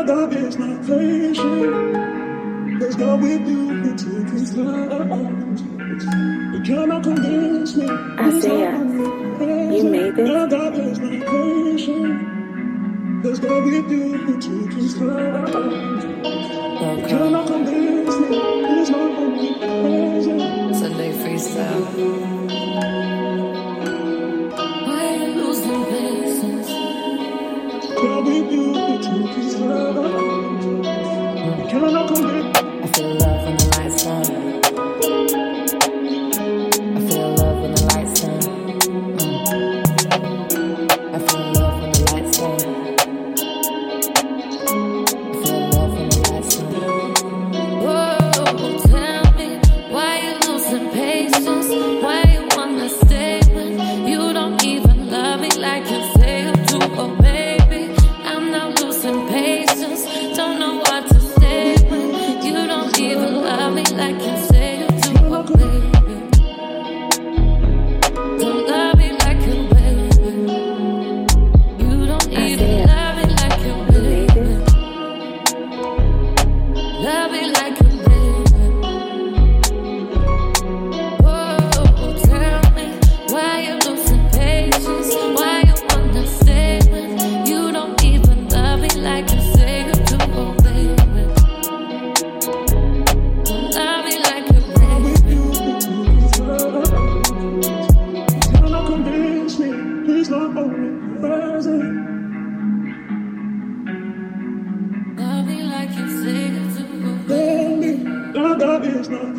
My God is not patient. There's God with you took his life. You cannot convince me. Isaiah, you made this? My God is not patient. There's God with you took his life. You cannot convince took his life. You You say you do. God, God is not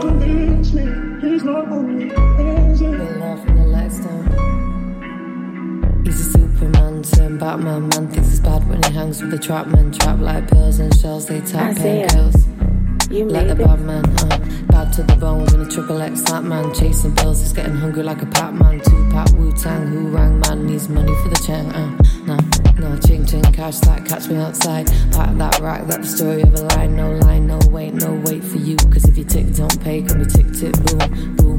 convince me. He's not omnipresent. Our He's a Superman turned Batman. Man thinks it's bad when he hangs with the trap men. Trap like pills and shells, they tap Isaiah, painkillers. You Like the bad man, uh, bad to the bone in a triple X that man. Chasing bills, he's getting hungry like a Pac Man. Tupac Wu Tang, who rang man needs money for the chain. Uh, nah, nah, ching ching, cash that, catch me outside. Pack that rack, that the story of a line. No line, no wait, no wait for you. Cause if you tick, don't pay, can we tick, tick, boom, boom.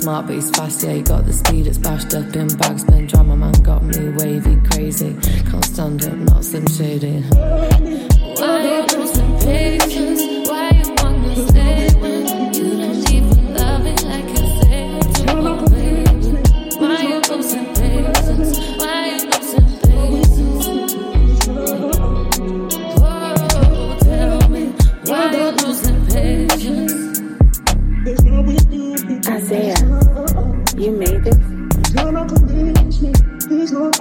Smart, but he's fast, yeah, he got the speed, it's bashed up in bags. Been drama, man, got me wavy, crazy. Can't stand it, not slim shady. Why you losing patience? Why you wanna stay when you don't even love like you say? Why you losing patience? Why you losing patience? Tell me why you losing patience? Isaiah, you made this? You cannot convince me. He's not